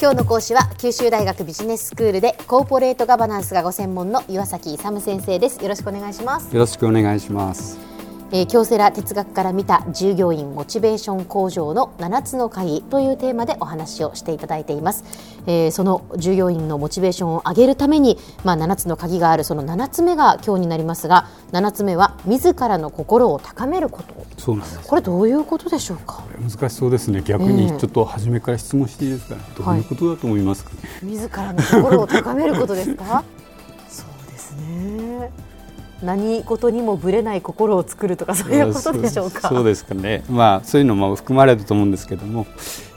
今日の講師は九州大学ビジネススクールでコーポレートガバナンスがご専門の岩崎勇先生です。よろしくお願いします。よろしくお願いします。えー、京セラ哲学から見た従業員モチベーション向上の7つの鍵というテーマでお話をしていただいています、えー、その従業員のモチベーションを上げるために、まあ、7つの鍵があるその7つ目が今日になりますが7つ目は自らの心を高めること。そうなんです。これどういうことでしょうか？難しそうですね。逆にちょっと初めから質問していいですか、ね、どういうことだと思いますか、ね。はい、自らの心を高めることですか？そうですね何事にもぶれない心を作るとかそういうことでしょうか。そうですかね。まあそういうのも含まれると思うんですけども、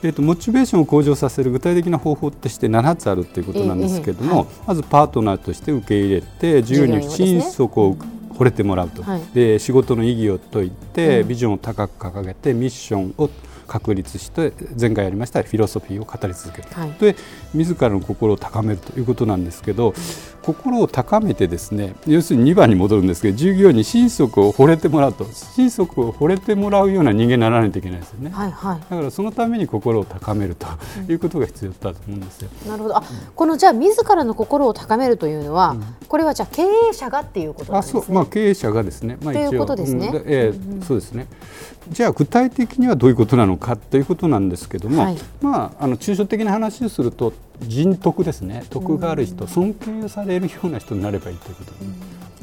えっ、ー、とモチベーションを向上させる具体的な方法として7つあるということなんですけども、えーはい、まずパートナーとして受け入れて自由に心底を惚れてもらうと、はい、で仕事の意義を説いて、ビジョンを高く掲げてミッションを確立して前回やりましたフィロソフィーを語り続ける、はい、で自らの心を高めるということなんですけど、心を高めてですね要するに2番に戻るんですけど従業員に心底を惚れてもらうと。心底を惚れてもらうような人間にならないといけないですよね、はいはい、だからそのために心を高めるということが必要だと思うんですよ。うん、なるほど。あこのじゃあ自らの心を高めるというのは、うん、これはじゃあ経営者がっていうことなんですね。あそう。まあ、経営者がですね、まあ、一応。ということですね。うん。えー、うん、そうですね。じゃあ具体的にはどういうことなのかということなんですけども、はい、まあ、あの抽象的な話をすると人徳ですね。徳がある人、尊敬されるような人になればいいということで、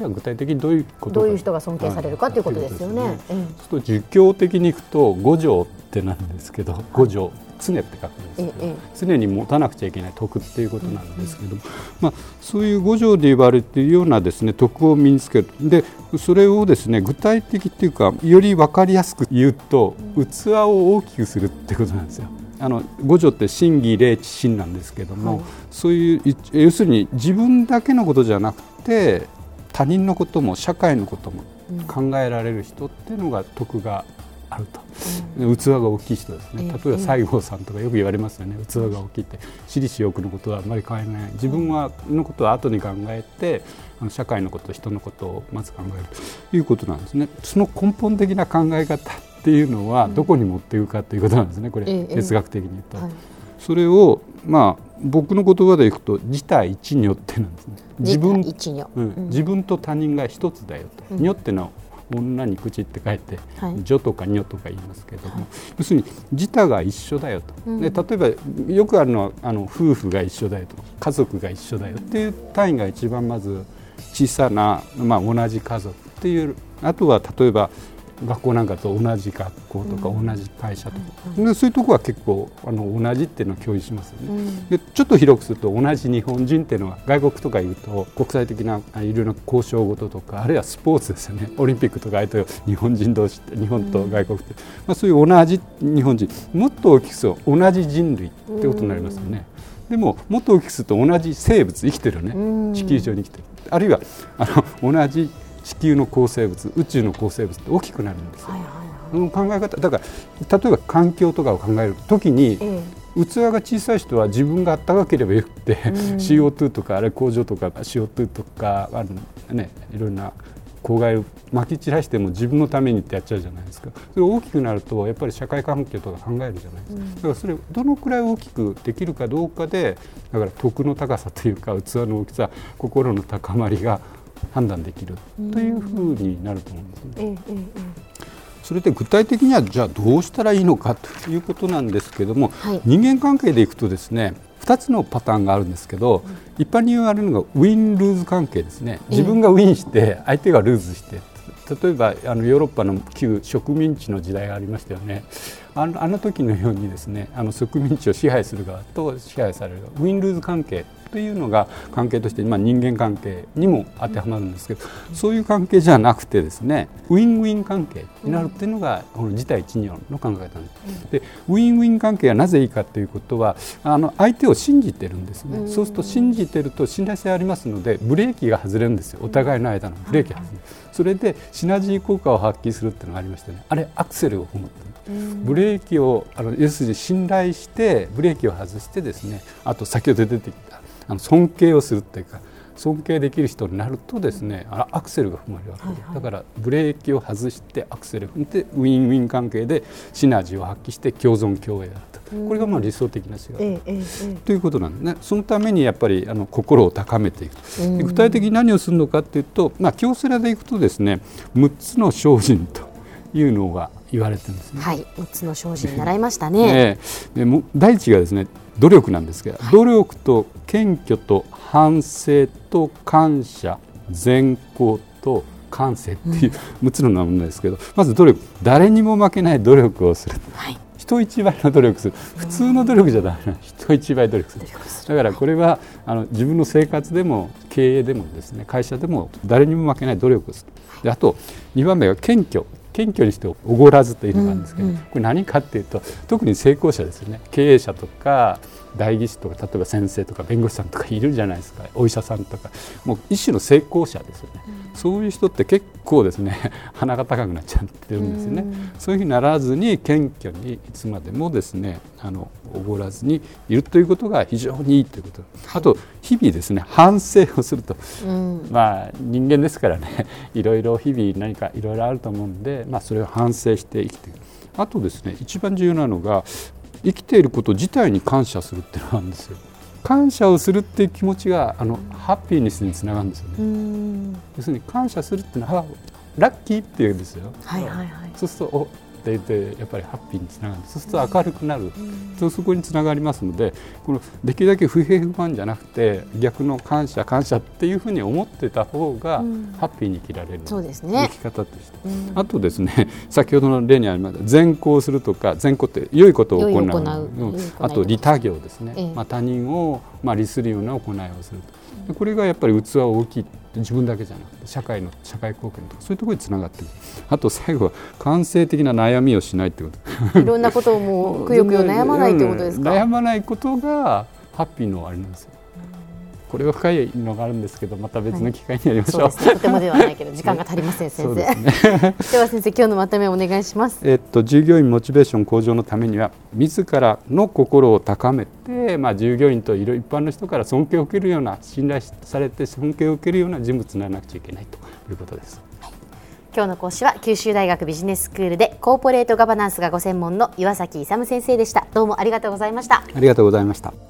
じゃあ具体的にどういうことどういう人が尊敬されるかということですよね。そうすると儒教的にいくと五条ってなんですけど、五条常って書くんですけど、常に持たなくちゃいけない徳っていうことなんですけども、まあ、そういう五条で言われているようなですね徳を身につける。でそれをですね具体的っていうかより分かりやすく言うと器を大きくするってことなんですよ。あの五条って真偽霊知心なんですけども、はい、そういう要するに自分だけのことじゃなくて他人のことも社会のことも考えられる人っていうのが徳があると、うん、器が大きい人ですね、例えば西郷さんとかよく言われますよね、器が大きいって、私利私欲のことはあんまり考えない、自分はのことは後に考えて、あの社会のこと、人のことをまず考えるということなんですね。その根本的な考え方っていうのはどこに持っていくかということなんですね、これ、哲学的に言うと。はい、それを、まあ、僕の言葉でいくと自体一如ってなんですね自分うん、自分と他人が一つだよと、うん、如っての女に口って書いて「はい、女」とか「女」とか言いますけども、はい、要するに自他が一緒だよと、うん、で例えばよくあるのはあの夫婦が一緒だよと。家族が一緒だよっていう単位が一番まず小さな、まあ、同じ家族っていう。あとは例えば学校なんかと同じ学校とか同じ会社とか、うん、そういうところは結構あの同じっていうのを共有しますよね、うん、でちょっと広くすると同じ日本人っていうのは外国とかいうと国際的ないろいろな交渉事とかあるいはスポーツですよね。オリンピックとかあと日本人同士日本と外国って、うん、まあ、そういう同じ日本人。もっと大きくすると同じ人類ってことになりますよね。でももっと大きくすると同じ生物生きてるね。地球上に生きてる。あるいはあの同じ地球の構成物宇宙の構成物って大きくなるんですよ。はいはいはい、考え方だから例えば環境とかを考える時に、ええ、器が小さい人は自分が暖かければよくて、うん、CO2 とかあれ工場とか CO2 とかあるねいろんな公害をまき散らしても自分のためにってやっちゃうじゃないですか。それ大きくなるとやっぱり社会環境とか考えるじゃないですか、うん、だからそれどのくらい大きくできるかどうかでだから徳の高さというか器の大きさ心の高まりが判断できるというふうになると思うんですね。それで具体的にはじゃあどうしたらいいのかということなんですけども、はい、人間関係でいくとですね2つのパターンがあるんですけど、一般に言われるのがウィン・ルーズ関係ですね。自分がウィンして相手がルーズして。例えばあのヨーロッパの旧植民地の時代がありましたよね。あのあの時のようにですねあの植民地を支配する側と支配されるウィン・ルーズ関係というのが関係として、まあ、人間関係にも当てはまるんですけど、そういう関係じゃなくてですねウィンウィン関係になるっていうのが、この事態一如の考え方です。でウィンウィン関係はなぜいいかということはあの相手を信じてるんですね、そうすると信じてると信頼性ありますのでブレーキが外れるんですよ。お互いの間のブレーキが外れる。それでシナジー効果を発揮するっていうのがありましてねあれアクセルを踏むブレーキをあの要するに信頼してブレーキを外してですねあと先ほど出てきたあの尊敬をするっていうか尊敬できる人になるとですねあアクセルが踏まれるわけで、はいはい、だからブレーキを外してアクセル踏んでウィンウィン関係でシナジーを発揮して共存共栄だとこれがまあ理想的な姿、えええ、ということなんですね。そのためにやっぱりあの心を高めていく具体的に何をするのかというと、まあ、京セラでいくとですね6つの精進というのが言われてるんですね。はい、6つの精進習いましたね。ね でも第一がですね努力なんですけど、はい、努力と謙虚と反省と感謝善行と感性っていう6つのものですけど、まず努力誰にも負けない努力をする、はい、人一倍の努力する。普通の努力じゃだめな人一倍努力する。だからこれはあの自分の生活でも経営でもですね会社でも誰にも負けない努力をする。であと2番目は謙虚謙虚にしておごらずというのがあるんですけど、これ何かっていうと特に成功者ですよね。経営者とか代議士とか例えば先生とか弁護士さんとかいるじゃないですか。お医者さんとか。もう一種の成功者ですよね、うん、そういう人って結構ですね。鼻が高くなっちゃってるんですよね、うん、そういうふうにならずに謙虚にいつまでもですねあのおごらずにいるということが非常にいいということ、あと日々ですね反省をすると、うん、まあ人間ですからね。いろいろ日々何かいろいろあると思うんで、まあ、それを反省して生きていく。あとですね一番重要なのが生きていること自体に感謝するっていうのがあるんですよ。感謝をするっていう気持ちがあのハッピーネスにつながるんですよね。要するに感謝するっていうのはラッキーっていうんですよ。はいはいはい。そうするとおって言ってやっぱりハッピーにつながる。そうすると明るくなる、うん、そこにつながりますのでこのできるだけ不平不満じゃなくて逆の感謝感謝っていうふうに思ってた方が、ハッピーに生きられる、そうですね、生き方として、うん、あとですね先ほどの例にありました善行するとか善行って良いことを行う。行う、あと利他行ですね、ええ、まあ、他人を、まあ、利するような行いをすると。これがやっぱり器大きい自分だけじゃなくて社会の社会貢献とかそういうところにつながっているあと最後は感性的な悩みをしないってこと。いろんなことをもうくよくよ悩まないということですか？悩まないことがハッピーのあれなんですよこれは深いのがあるんですけどまた別の機会にやりましょう。はい、うとてもではないけど時間が足りません 先生で、ね、では先生今日のまとめをお願いします。えっと従業員モチベーション向上のためには自らの心を高めてまあ従業員といろ一般の人から尊敬を受けるような信頼されて尊敬を受けるような人物にならなくちゃいけないということです。今日の講師は九州大学ビジネススクールでコーポレートガバナンスがご専門の岩崎勇先生でした。どうもありがとうございました。ありがとうございました